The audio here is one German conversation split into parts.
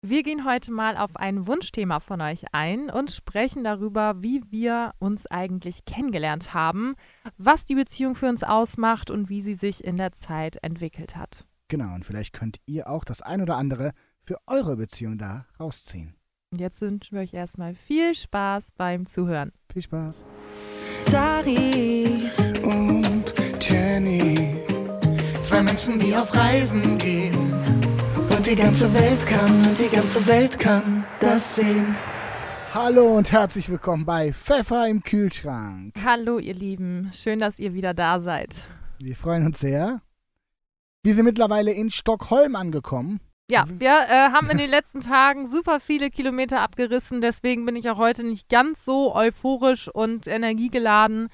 Wir gehen heute mal auf ein Wunschthema von euch ein und sprechen darüber, wie wir uns eigentlich kennengelernt haben, was die Beziehung für uns ausmacht und wie sie sich in der Zeit entwickelt hat. Genau, und vielleicht könnt ihr auch das ein oder andere für eure Beziehung da rausziehen. Und jetzt wünschen wir euch erstmal viel Spaß beim Zuhören. Viel Spaß. Dari und Jenny. Zwei Menschen, die auf Reisen gehen. Die ganze Welt kann, und die ganze Welt kann das sehen. Hallo und herzlich willkommen bei Pfeffer im Kühlschrank. Hallo ihr Lieben, schön, dass ihr wieder da seid. Wir freuen uns sehr. Wir sind mittlerweile in Stockholm angekommen. Ja, wir äh, haben in den letzten Tagen super viele Kilometer abgerissen, deswegen bin ich auch heute nicht ganz so euphorisch und energiegeladen,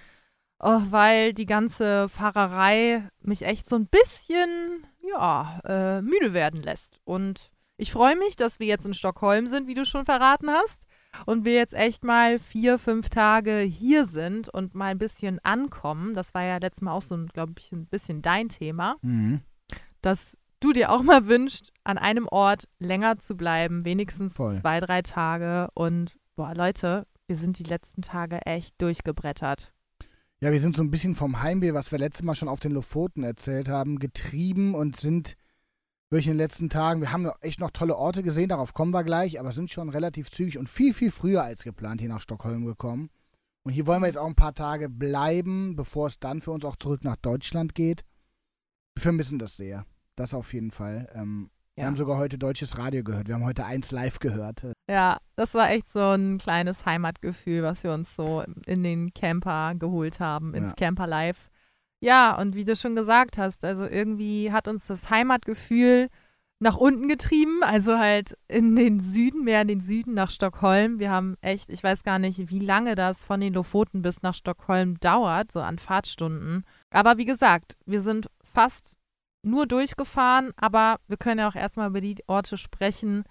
oh, weil die ganze Fahrerei mich echt so ein bisschen, ja, äh, müde werden lässt. Und ich freue mich, dass wir jetzt in Stockholm sind, wie du schon verraten hast, und wir jetzt echt mal vier, fünf Tage hier sind und mal ein bisschen ankommen. Das war ja letztes Mal auch so, glaube ich, ein bisschen dein Thema, Mhm. dass du dir auch mal wünschst, an einem Ort länger zu bleiben, wenigstens Voll. zwei, drei Tage. Und boah, Leute, wir sind die letzten Tage echt durchgebrettert. Ja, wir sind so ein bisschen vom Heimweh, was wir letztes Mal schon auf den Lofoten erzählt haben, getrieben und sind durch den letzten Tagen, wir haben echt noch tolle Orte gesehen, darauf kommen wir gleich, aber sind schon relativ zügig und viel, viel früher als geplant hier nach Stockholm gekommen. Und hier wollen wir jetzt auch ein paar Tage bleiben, bevor es dann für uns auch zurück nach Deutschland geht. Wir vermissen das sehr. Das auf jeden Fall. Ähm, Wir haben sogar heute deutsches Radio gehört. Wir haben heute eins live gehört. Ja, das war echt so ein kleines Heimatgefühl, was wir uns so in den Camper geholt haben, ins Ja. Camper Live. Ja, und wie du schon gesagt hast, also irgendwie hat uns das Heimatgefühl nach unten getrieben, also halt in den Süden, mehr in den Süden nach Stockholm. Wir haben echt, ich weiß gar nicht, wie lange das von den Lofoten bis nach Stockholm dauert, so an Fahrtstunden. Aber wie gesagt, wir sind fast nur durchgefahren, aber wir können ja auch erstmal über die Orte sprechen,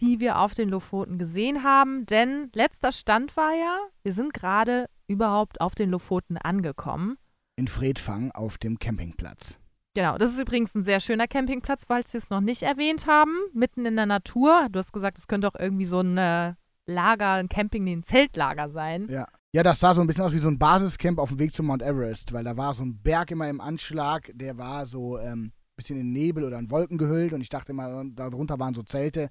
die wir auf den Lofoten gesehen haben. Denn letzter Stand war ja, wir sind gerade überhaupt auf den Lofoten angekommen. In Fredfang auf dem Campingplatz. Genau, das ist übrigens ein sehr schöner Campingplatz, falls wir es noch nicht erwähnt haben. Mitten in der Natur. Du hast gesagt, es könnte auch irgendwie so ein äh, Lager, ein Camping, ein Zeltlager sein. Ja. Ja, das sah so ein bisschen aus wie so ein Basiscamp auf dem Weg zum Mount Everest, weil da war so ein Berg immer im Anschlag, der war so ähm, bisschen in Nebel oder in Wolken gehüllt und ich dachte immer, darunter waren so Zelte.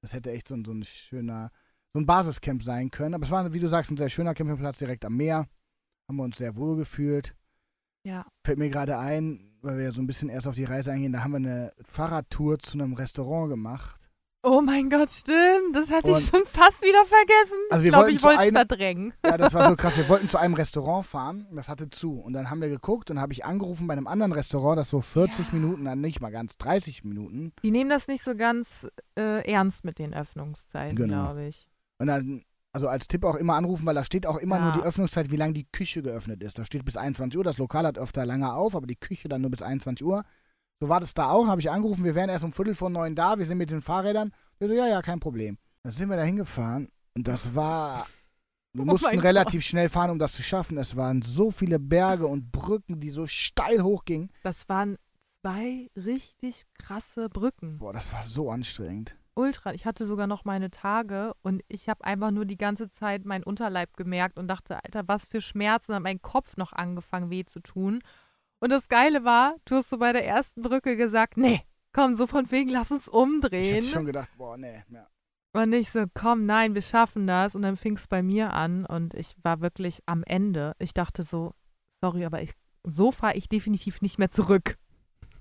Das hätte echt so ein, so ein schöner, so ein Basiscamp sein können. Aber es war, wie du sagst, ein sehr schöner Campingplatz direkt am Meer. Haben wir uns sehr wohl gefühlt. Ja. Fällt mir gerade ein, weil wir ja so ein bisschen erst auf die Reise eingehen, da haben wir eine Fahrradtour zu einem Restaurant gemacht. Oh mein Gott, stimmt. Das hatte Und- ich schon fast wieder vergessen. Also ich wir glaube, wollten ich wollte es verdrängen. Ja, das war so krass. Wir wollten zu einem Restaurant fahren, das hatte zu. Und dann haben wir geguckt und habe ich angerufen bei einem anderen Restaurant, das so 40 Ja. Minuten, dann nicht mal ganz 30 Minuten. Die nehmen das nicht so ganz äh, ernst mit den Öffnungszeiten, Genau. glaube ich. Und dann, also als Tipp auch immer anrufen, weil da steht auch immer Ja. nur die Öffnungszeit, wie lange die Küche geöffnet ist. Da steht bis 21 Uhr. Das Lokal hat öfter länger auf, aber die Küche dann nur bis 21 Uhr. So war das da auch. Habe ich angerufen, wir wären erst um Viertel vor neun da, wir sind mit den Fahrrädern. Der so, ja, ja, kein Problem. Dann sind wir da hingefahren und das war. Wir Oh mussten relativ schnell fahren, um das zu schaffen. Es waren so viele Berge und Brücken, die so steil hochgingen. Das waren zwei richtig krasse Brücken. Boah, das war so anstrengend. Ultra. Ich hatte sogar noch meine Tage und ich habe einfach nur die ganze Zeit meinen Unterleib gemerkt und dachte, Alter, was für Schmerzen. Hat mein Kopf noch angefangen weh zu tun. Und das Geile war, du hast so bei der ersten Brücke gesagt, nee, komm, so von wegen, lass uns Ich umdrehen. hätte schon gedacht, boah, nee. Ja. Und ich so, komm, nein, wir schaffen das. Und dann fing es bei mir an und ich war wirklich am Ende. Ich dachte so, sorry, aber ich, so fahre ich definitiv nicht mehr zurück.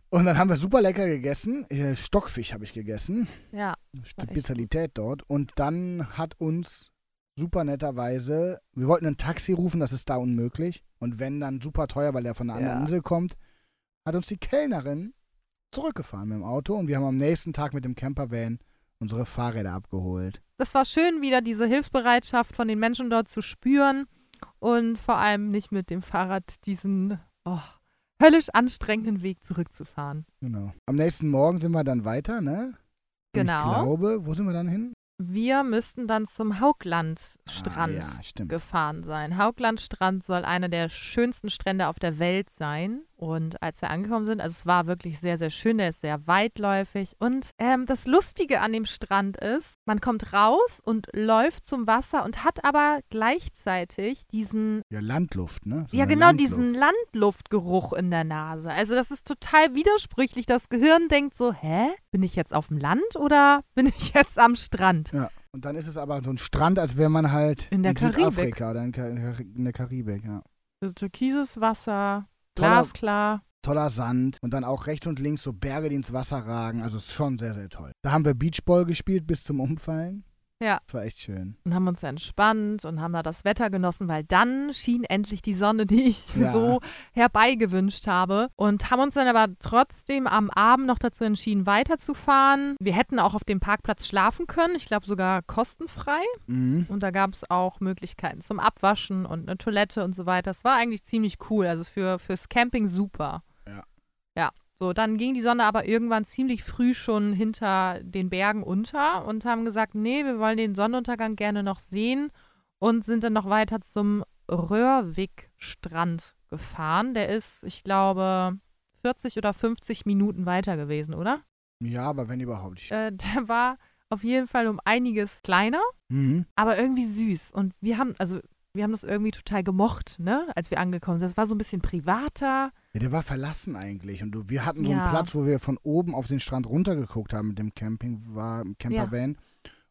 Und dann haben wir super lecker gegessen. Äh, Stockfisch habe ich gegessen. Ja, Die Spezialität dort. Und dann hat uns super netterweise, wir wollten ein Taxi rufen, das ist da unmöglich. Und wenn, dann super teuer, weil der von einer anderen Ja. Insel kommt, hat uns die Kellnerin zurückgefahren mit dem Auto. Und wir haben am nächsten Tag mit dem Campervan unsere Fahrräder abgeholt. das war schön, wieder diese Hilfsbereitschaft von den Menschen dort zu spüren und vor allem nicht mit dem Fahrrad diesen oh, höllisch anstrengenden Weg zurückzufahren. Genau. Am nächsten Morgen sind wir dann weiter, ne? Und Genau. Ich glaube, wo sind wir dann hin? Wir müssten dann zum Hauglandstrand Ah, ja, gefahren sein. Hauglandstrand soll einer der schönsten Strände auf der Welt sein. Und als wir angekommen sind, also es war wirklich sehr, sehr schön, der ist sehr weitläufig. Und ähm, das Lustige an dem Strand ist, man kommt raus und läuft zum Wasser und hat aber gleichzeitig diesen, Ja, Landluft, ne? So ja genau, Landluft. diesen Landluftgeruch in der Nase. Also das ist total widersprüchlich. Das Gehirn denkt so, hä? Bin ich jetzt auf dem Land oder bin ich jetzt am Strand? Ja. Und dann ist es aber so ein Strand, als wäre man halt In der Karibik. Südafrika oder in, Ka- in der Karibik, ja. Also türkises Wasser, glasklar. Toller Sand und dann auch rechts und links so Berge, die ins Wasser ragen. Also es ist schon sehr, sehr toll. Da haben wir Beachball gespielt bis zum Umfallen. Ja. Das war echt schön. und haben uns entspannt und haben da das Wetter genossen, weil dann schien endlich die Sonne, die ich Ja. so herbeigewünscht habe. Und haben uns dann aber trotzdem am Abend noch dazu entschieden, weiterzufahren. Wir hätten auch auf dem Parkplatz schlafen können, ich glaube sogar kostenfrei. Mhm. Und da gab es auch Möglichkeiten zum Abwaschen und eine Toilette und so weiter. Das war eigentlich ziemlich cool. Also für, fürs Camping super. So, dann ging die Sonne aber irgendwann ziemlich früh schon hinter den Bergen unter und haben gesagt, nee, wir wollen den Sonnenuntergang gerne noch sehen und sind dann noch weiter zum Röhrwig-Strand gefahren. Der ist, ich glaube, 40 oder 50 Minuten weiter gewesen, oder? Ja, aber wenn überhaupt. Äh, der war auf jeden Fall um einiges kleiner mhm. aber irgendwie süß. Und wir haben, also wir haben das irgendwie total gemocht, ne, als wir angekommen sind. Das war so ein bisschen privater. Ja, der war verlassen eigentlich. Und du, wir hatten so Ja. einen Platz, wo wir von oben auf den Strand runtergeguckt haben mit dem Camping, war Campervan.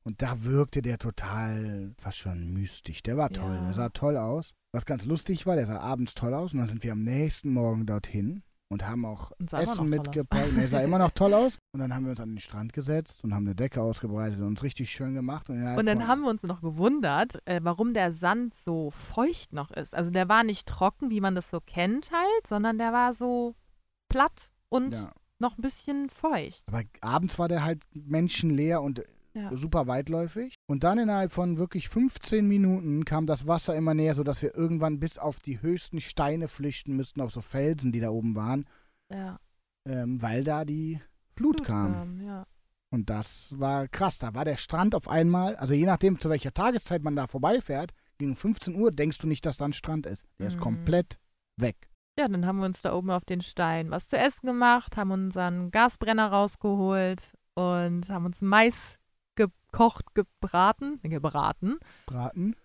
Und da wirkte der total fast schon mystisch. Der war toll. Ja. Der sah toll aus. Was ganz lustig war, der sah abends toll aus. Und dann sind wir am nächsten Morgen dorthin und haben auch Und Essen mitgebracht. Nee, sah immer noch toll aus. Und dann haben wir uns an den Strand gesetzt und haben eine Decke ausgebreitet und uns richtig schön gemacht. Und, Und dann haben wir uns noch gewundert, äh, warum der Sand so feucht noch ist. Also der war nicht trocken, wie man das so kennt halt, sondern der war so platt und ja. noch ein bisschen feucht. Aber abends war der halt menschenleer und Ja. super weitläufig. Und dann innerhalb von wirklich 15 Minuten kam das Wasser immer näher, sodass wir irgendwann bis auf die höchsten Steine flüchten müssten, auf so Felsen, die da oben waren, Ja. ähm, weil da die Flut, Gut, kam. ähm, ja. Und das war krass. Da war der Strand auf einmal, also je nachdem, zu welcher Tageszeit man da vorbeifährt, gegen 15 Uhr denkst du nicht, dass da ein Strand ist. Der ist Mhm. komplett weg. Ja, dann haben wir uns da oben auf den Stein was zu essen gemacht, haben unseren Gasbrenner rausgeholt und haben uns Mais gekocht, gebraten, nee, gebraten Braten.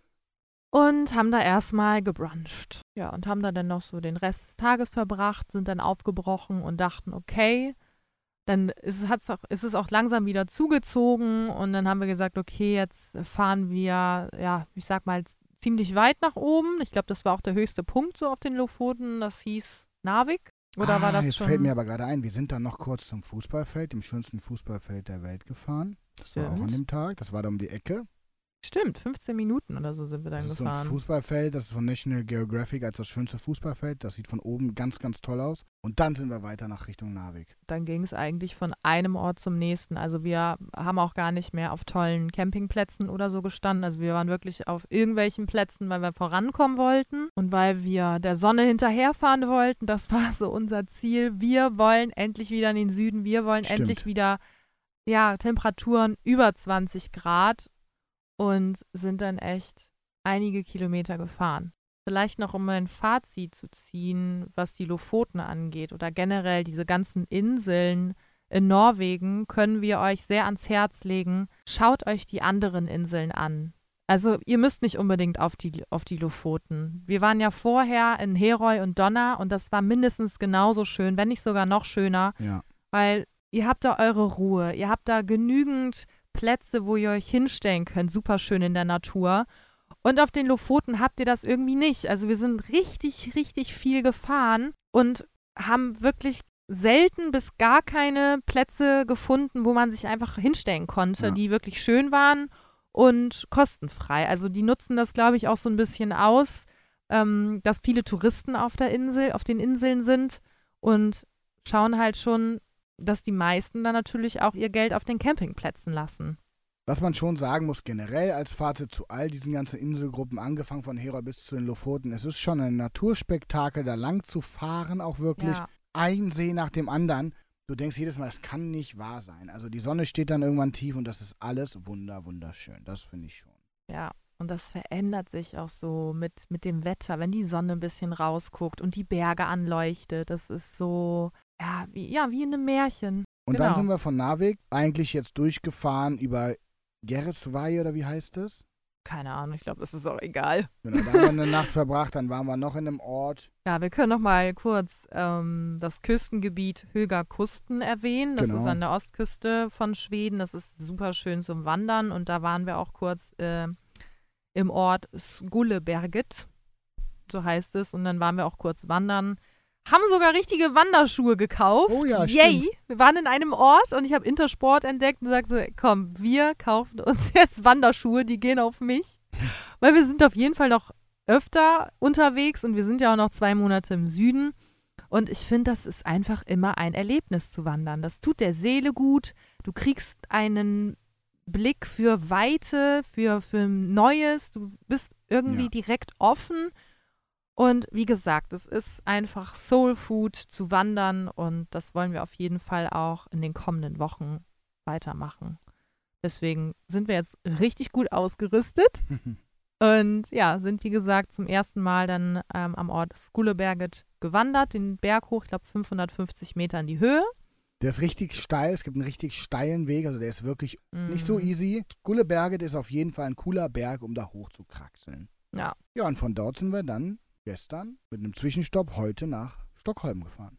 und haben da erstmal gebruncht. Ja, und haben da dann noch so den Rest des Tages verbracht, sind dann aufgebrochen und dachten, okay, dann ist, hat's auch, ist es auch langsam wieder zugezogen und dann haben wir gesagt, okay, jetzt fahren wir, ja, ich sag mal, ziemlich weit nach oben. Ich glaube, das war auch der höchste Punkt so auf den Lofoten. Das hieß Narvik. Oder ah, war das jetzt schon? fällt mir aber gerade ein, wir sind dann noch kurz zum Fußballfeld, dem schönsten Fußballfeld der Welt gefahren. Das war auch an Stimmt. dem Tag. Das war da um die Ecke. Stimmt, 15 Minuten oder so sind wir dann Das ist so ein gefahren. Fußballfeld, das ist von National Geographic als das schönste Fußballfeld. Das sieht von oben ganz, ganz toll aus. Und dann sind wir weiter nach Richtung Narvik. dann ging es eigentlich von einem Ort zum nächsten. Also wir haben auch gar nicht mehr auf tollen Campingplätzen oder so gestanden. Also wir waren wirklich auf irgendwelchen Plätzen, weil wir vorankommen wollten und weil wir der Sonne hinterherfahren wollten. Das war so unser Ziel. Wir wollen endlich wieder in den Süden. Wir wollen Stimmt. endlich wieder ja, Temperaturen über 20 Grad und sind dann echt einige Kilometer gefahren. Vielleicht noch, um ein Fazit zu ziehen, was die Lofoten angeht oder generell diese ganzen Inseln in Norwegen, können wir euch sehr ans Herz legen. Schaut euch die anderen Inseln an. Also ihr müsst nicht unbedingt auf die, auf die Lofoten. Wir waren ja vorher in Heroy und Donna und das war mindestens genauso schön, wenn nicht sogar noch schöner, Ja. weil ihr habt da eure Ruhe. Ihr habt da genügend Plätze, wo ihr euch hinstellen könnt, super schön in der Natur. Und auf den Lofoten habt ihr das irgendwie nicht. Also wir sind richtig, richtig viel gefahren und haben wirklich selten bis gar keine Plätze gefunden, wo man sich einfach hinstellen konnte, Ja. die wirklich schön waren und kostenfrei. Also die nutzen das, glaube ich, auch so ein bisschen aus, ähm, dass viele Touristen auf der Insel, auf den Inseln sind und schauen halt schon, dass die meisten dann natürlich auch ihr Geld auf den Campingplätzen lassen. Was man schon sagen muss, generell als Fazit zu all diesen ganzen Inselgruppen, angefangen von Heroy bis zu den Lofoten, es ist schon ein Naturspektakel, da lang zu fahren, auch wirklich. Ja, Ein See nach dem anderen. Du denkst jedes Mal, das kann nicht wahr sein. Also die Sonne steht dann irgendwann tief und das ist alles wunder, wunderschön. Das finde ich schon. ja. Und das verändert sich auch so mit, mit dem Wetter, wenn die Sonne ein bisschen rausguckt und die Berge anleuchtet. Das ist so, ja, wie, ja, wie in einem Märchen. Und Genau. dann sind wir von Narvik eigentlich jetzt durchgefahren über Geretswei oder wie heißt es? Keine Ahnung, ich glaube, das ist auch egal. Genau, da haben wir eine Nacht verbracht, dann waren wir noch in einem Ort. Ja, wir können noch mal kurz ähm, das Küstengebiet Höga Kusten erwähnen. Das Genau. ist an der Ostküste von Schweden. Das ist super schön zum Wandern. Und da waren wir auch kurz äh, im Ort Skulleberget, so heißt es. Und dann waren wir auch kurz wandern. Haben sogar richtige Wanderschuhe gekauft. Oh ja, Yay! stimmt. Wir waren in einem Ort und ich habe Intersport entdeckt und gesagt so, komm, wir kaufen uns jetzt Wanderschuhe, die gehen auf mich. Weil wir sind auf jeden Fall noch öfter unterwegs und wir sind ja auch noch zwei Monate im Süden. Und ich finde, das ist einfach immer ein Erlebnis zu wandern. Das tut der Seele gut. Du kriegst einen Blick für Weite, für, für Neues. Du bist irgendwie Ja. direkt offen. Und wie gesagt, es ist einfach Soul Food zu wandern und das wollen wir auf jeden Fall auch in den kommenden Wochen weitermachen. Deswegen sind wir jetzt richtig gut ausgerüstet und ja, sind wie gesagt zum ersten Mal dann ähm, am Ort Skuleberget gewandert, den Berg hoch, ich glaube 550 Meter in die Höhe. Der ist richtig steil, es gibt einen richtig steilen Weg, also der ist wirklich nicht so Mhm. easy. Gulleberget ist auf jeden Fall ein cooler Berg, um da hoch zu kraxeln. Ja. Ja, und von dort sind wir dann gestern mit einem Zwischenstopp heute nach Stockholm gefahren.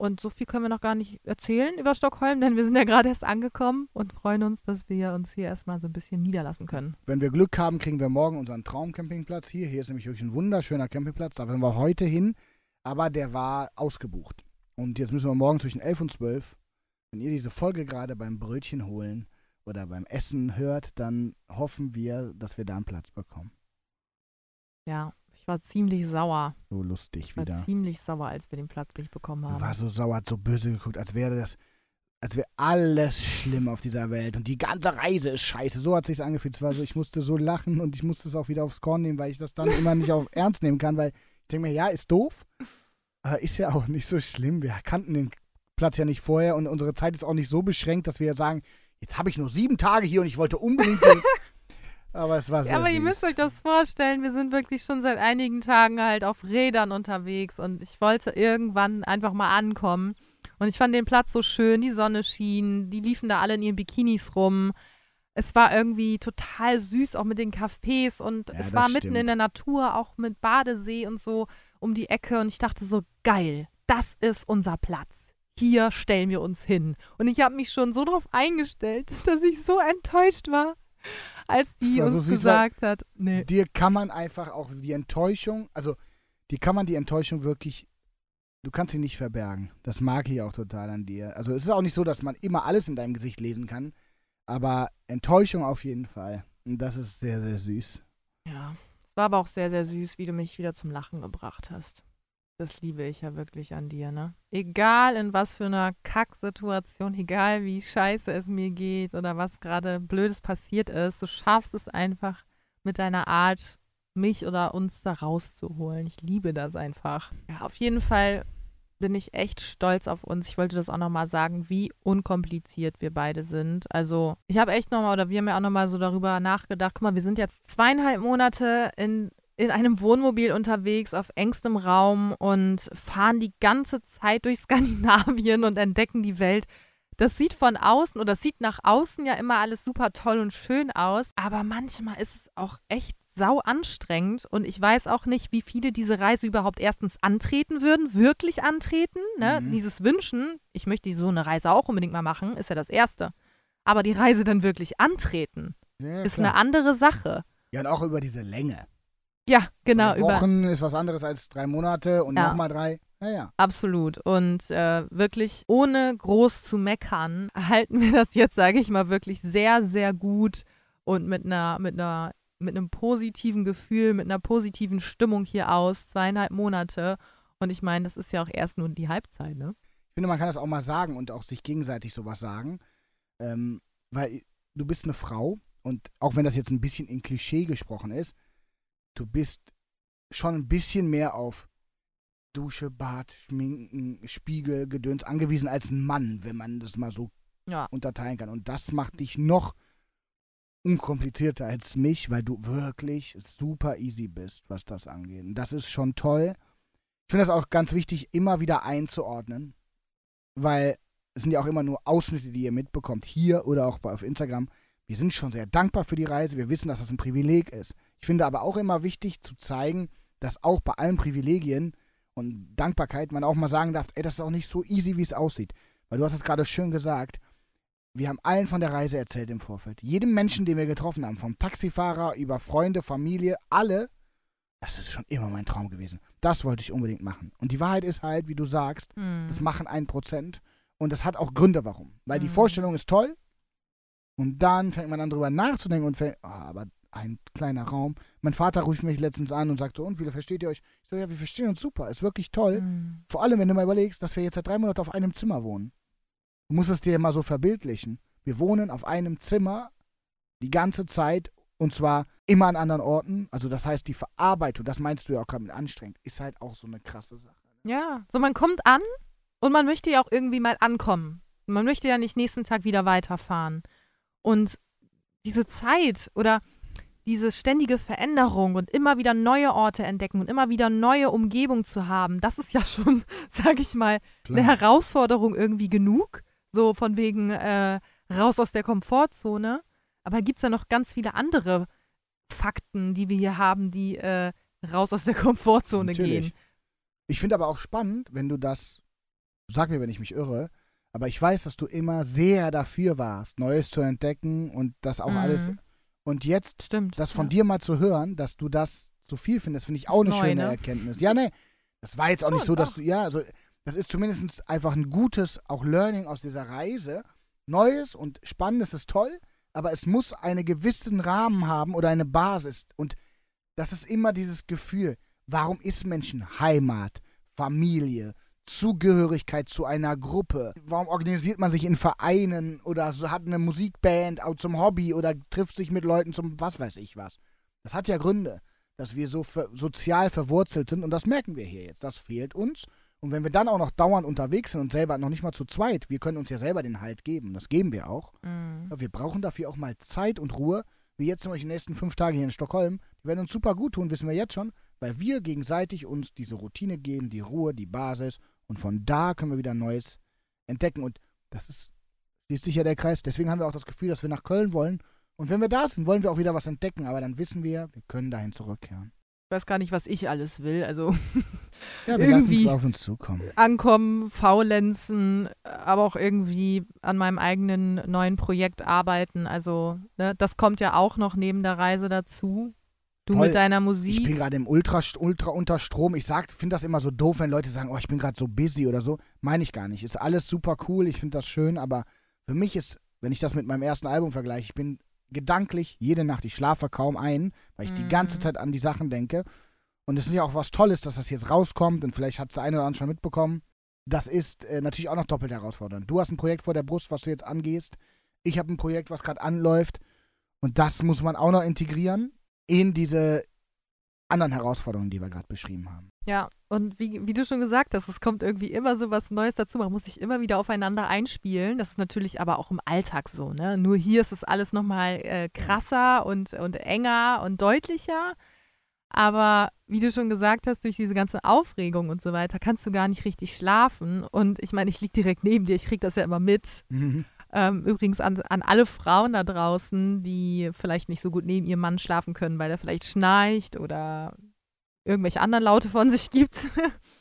Und so viel können wir noch gar nicht erzählen über Stockholm, denn wir sind ja gerade erst angekommen und freuen uns, dass wir uns hier erstmal so ein bisschen niederlassen können. Wenn wir Glück haben, kriegen wir morgen unseren Traumcampingplatz hier. Hier ist nämlich wirklich ein wunderschöner Campingplatz. Da sind wir heute hin, aber der war ausgebucht. Und jetzt müssen wir morgen zwischen 11 und 12, wenn ihr diese Folge gerade beim Brötchen holen oder beim Essen hört, dann hoffen wir, dass wir da einen Platz bekommen. Ja, war ziemlich sauer. So lustig Ich war wieder. ziemlich sauer, als wir den Platz nicht bekommen haben. war so sauer, hat so böse geguckt, als wäre das, als wäre alles schlimm auf dieser Welt und die ganze Reise ist scheiße. So hat sich's angefühlt. Es war so, ich musste so lachen und ich musste es auch wieder aufs Korn nehmen, weil ich das dann immer nicht auf ernst nehmen kann, weil ich denke mir, ja, ist doof, aber ist ja auch nicht so schlimm. Wir kannten den Platz ja nicht vorher und unsere Zeit ist auch nicht so beschränkt, dass wir sagen, jetzt habe ich nur sieben Tage hier und ich wollte unbedingt. Den aber es war sehr Ja, aber ihr süß. müsst euch das vorstellen, wir sind wirklich schon seit einigen Tagen halt auf Rädern unterwegs und ich wollte irgendwann einfach mal ankommen. Und ich fand den Platz so schön, die Sonne schien, die liefen da alle in ihren Bikinis rum. Es war irgendwie total süß, auch mit den Cafés und Ja, es war mitten stimmt. in der Natur, auch mit Badesee und so um die Ecke. Und ich dachte so, geil, das ist unser Platz. Hier stellen wir uns hin. Und ich habe mich schon so darauf eingestellt, dass ich so enttäuscht war, als die Das war so uns weil- gesagt hat, nee. dir kann man einfach auch die Enttäuschung, also dir kann man die Enttäuschung wirklich, du kannst sie nicht verbergen. Das mag ich auch total an dir. Also es ist auch nicht so, dass man immer alles in deinem Gesicht lesen kann, aber Enttäuschung auf jeden Fall. Und das ist sehr, sehr süß. Ja, es war aber auch sehr, sehr süß, wie du mich wieder zum Lachen gebracht hast. Das liebe ich ja wirklich an dir, ne? Egal in was für einer Kacksituation, egal wie scheiße es mir geht oder was gerade Blödes passiert ist, du schaffst es einfach mit deiner Art, mich oder uns da rauszuholen. Ich liebe das einfach. Ja, auf jeden Fall bin ich echt stolz auf uns. Ich wollte das auch nochmal sagen, wie unkompliziert wir beide sind. Also ich habe echt nochmal, oder wir haben ja auch nochmal so darüber nachgedacht, guck mal, wir sind jetzt zweieinhalb Monate in, in einem Wohnmobil unterwegs auf engstem Raum und fahren die ganze Zeit durch Skandinavien und entdecken die Welt. Das sieht von außen oder sieht nach außen ja immer alles super toll und schön aus, aber manchmal ist es auch echt sau anstrengend und ich weiß auch nicht, wie viele diese Reise überhaupt erstens antreten würden, wirklich antreten. Ne? Mhm. Dieses Wünschen, ich möchte so eine Reise auch unbedingt mal machen, ist ja das Erste. Aber die Reise dann wirklich antreten, Ja, ist eine andere Sache. ja, und auch über diese Länge. Ja, genau, Zwei über, Wochen ist was anderes als drei Monate und Ja. nochmal drei. Naja. Absolut. Und äh, wirklich ohne groß zu meckern, halten wir das jetzt, sage ich mal, wirklich sehr, sehr gut und mit einer, mit einer, mit einem positiven Gefühl, mit einer positiven Stimmung hier aus, zweieinhalb Monate. Und ich meine, das ist ja auch erst nur die Halbzeit, ne? Ich finde, man kann das auch mal sagen und auch sich gegenseitig sowas sagen. Ähm, weil du bist eine Frau und auch wenn das jetzt ein bisschen in Klischee gesprochen ist, du bist schon ein bisschen mehr auf Dusche, Bad, Schminken, Spiegel, Gedöns angewiesen als ein Mann, wenn man das mal so Ja. unterteilen kann. Und das macht dich noch unkomplizierter als mich, weil du wirklich super easy bist, was das angeht. Und das ist schon toll. Ich finde das auch ganz wichtig, immer wieder einzuordnen, weil es sind ja auch immer nur Ausschnitte, die ihr mitbekommt, hier oder auch auf Instagram. Wir sind schon sehr dankbar für die Reise. Wir wissen, dass das ein Privileg ist. Ich finde aber auch immer wichtig zu zeigen, dass auch bei allen Privilegien und Dankbarkeit man auch mal sagen darf, ey, das ist auch nicht so easy, wie es aussieht. Weil du hast es gerade schön gesagt, wir haben allen von der Reise erzählt im Vorfeld. Jedem Menschen, den wir getroffen haben, vom Taxifahrer über Freunde, Familie, alle, das ist schon immer mein Traum gewesen. Das wollte ich unbedingt machen. Und die Wahrheit ist halt, wie du sagst, Hm. das machen ein Prozent. Und das hat auch Gründe, warum. Weil die Mhm. Vorstellung ist toll. Und dann fängt man an, drüber nachzudenken und fängt, oh, aber ein kleiner Raum. Mein Vater rief mich letztens an und sagte, und wie versteht ihr euch? Ich so, ja, wir verstehen uns super. Ist wirklich toll. Hm. Vor allem, wenn du mal überlegst, dass wir jetzt seit drei Monaten auf einem Zimmer wohnen. Du musst es dir mal so verbildlichen. Wir wohnen auf einem Zimmer die ganze Zeit und zwar immer an anderen Orten. Also das heißt, die Verarbeitung, das meinst du ja auch gerade mit anstrengend, ist halt auch so eine krasse Sache. Ja, so man kommt an und man möchte ja auch irgendwie mal ankommen. Man möchte ja nicht nächsten Tag wieder weiterfahren. Und diese Zeit oder diese ständige Veränderung und immer wieder neue Orte entdecken und immer wieder neue Umgebung zu haben, das ist ja schon, sag ich mal, eine Herausforderung irgendwie genug. So von wegen äh, raus aus der Komfortzone. Aber gibt es ja noch ganz viele andere Fakten, die wir hier haben, die äh, raus aus der Komfortzone Natürlich. gehen. Ich finde aber auch spannend, wenn du das, sag mir, wenn ich mich irre, aber ich weiß, dass du immer sehr dafür warst, Neues zu entdecken und das auch Mhm. alles. Und jetzt Stimmt. das von ja. dir mal zu hören, dass du das so viel findest, finde ich auch eine neu, schöne ne? Erkenntnis. Ja, ne, das war jetzt auch nicht so, dass du, ja, also das ist zumindest einfach ein gutes, auch Learning aus dieser Reise. Neues und Spannendes ist toll, aber es muss einen gewissen Rahmen haben oder eine Basis. Und das ist immer dieses Gefühl, warum ist Menschen Heimat, Familie, Zugehörigkeit zu einer Gruppe? Warum organisiert man sich in Vereinen oder so, hat eine Musikband auch zum Hobby oder trifft sich mit Leuten zum was weiß ich was? Das hat ja Gründe, dass wir so ver sozial verwurzelt sind und das merken wir hier jetzt. Das fehlt uns. Und wenn wir dann auch noch dauernd unterwegs sind und selber noch nicht mal zu zweit, wir können uns ja selber den Halt geben. Das geben wir auch. Mhm. Aber wir brauchen dafür auch mal Zeit und Ruhe, wie jetzt zum Beispiel die nächsten fünf Tage hier in Stockholm. Die werden uns super gut tun, wissen wir jetzt schon, weil wir gegenseitig uns diese Routine geben, die Ruhe, die Basis. Und von da können wir wieder Neues entdecken. Und das ist, schließt sich ja der Kreis. Deswegen haben wir auch das Gefühl, dass wir nach Köln wollen. Und wenn wir da sind, wollen wir auch wieder was entdecken. Aber dann wissen wir, wir können dahin zurückkehren. Ich weiß gar nicht, was ich alles will. Also Ja, wir lassen Irgendwie- es auf uns zukommen. ankommen, faulenzen, aber auch irgendwie an meinem eigenen neuen Projekt arbeiten. Also ne, das kommt ja auch noch neben der Reise dazu. Du Voll. mit deiner Ich bin Musik. gerade im Ultra, Ultra unter Strom. Ich finde das immer so doof, wenn Leute sagen, oh, ich bin gerade so busy oder so. Meine ich gar nicht. Ist alles super cool, ich finde das schön, aber für mich ist, wenn ich das mit meinem ersten Album vergleiche, ich bin gedanklich jede Nacht, ich schlafe kaum ein, weil ich die ganze Mhm. Zeit an die Sachen denke. Und es ist ja auch was Tolles, dass das jetzt rauskommt und vielleicht hat es der eine oder andere schon mitbekommen. Das ist äh, natürlich auch noch doppelt herausfordernd. Du hast ein Projekt vor der Brust, was du jetzt angehst. Ich habe ein Projekt, was gerade anläuft. Und das muss man auch noch integrieren in diese anderen Herausforderungen, die wir gerade beschrieben haben. Ja, und wie, wie du schon gesagt hast, es kommt irgendwie immer so was Neues dazu. Man muss sich immer wieder aufeinander einspielen. Das ist natürlich aber auch im Alltag so. Ne? Nur hier ist es alles nochmal äh, krasser und, und enger und deutlicher. Aber wie du schon gesagt hast, durch diese ganze Aufregung und so weiter, kannst du gar nicht richtig schlafen. Und ich meine, ich liege direkt neben dir, ich kriege das ja immer mit. Mhm. Ähm, übrigens an, an alle Frauen da draußen, die vielleicht nicht so gut neben ihrem Mann schlafen können, weil er vielleicht schnarcht oder irgendwelche anderen Laute von sich gibt,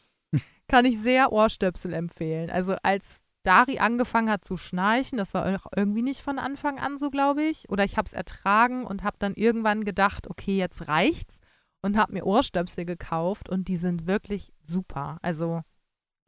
kann ich sehr Ohrstöpsel empfehlen. Also als Dari angefangen hat zu schnarchen, das war auch irgendwie nicht von Anfang an so, glaube ich, oder ich habe es ertragen und habe dann irgendwann gedacht, okay, jetzt reicht's und habe mir Ohrstöpsel gekauft und die sind wirklich super. Also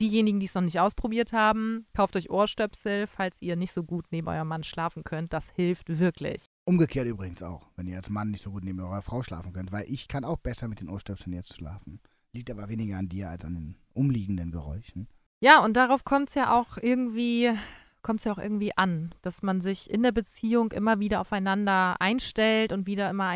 diejenigen, die es noch nicht ausprobiert haben, kauft euch Ohrstöpsel, falls ihr nicht so gut neben eurem Mann schlafen könnt. Das hilft wirklich. Umgekehrt übrigens auch, wenn ihr als Mann nicht so gut neben eurer Frau schlafen könnt, weil ich kann auch besser mit den Ohrstöpseln jetzt schlafen. Liegt aber weniger an dir als an den umliegenden Geräuschen. Ja, und darauf kommt es ja auch irgendwie, kommt ja auch irgendwie an, dass man sich in der Beziehung immer wieder aufeinander einstellt und wieder immer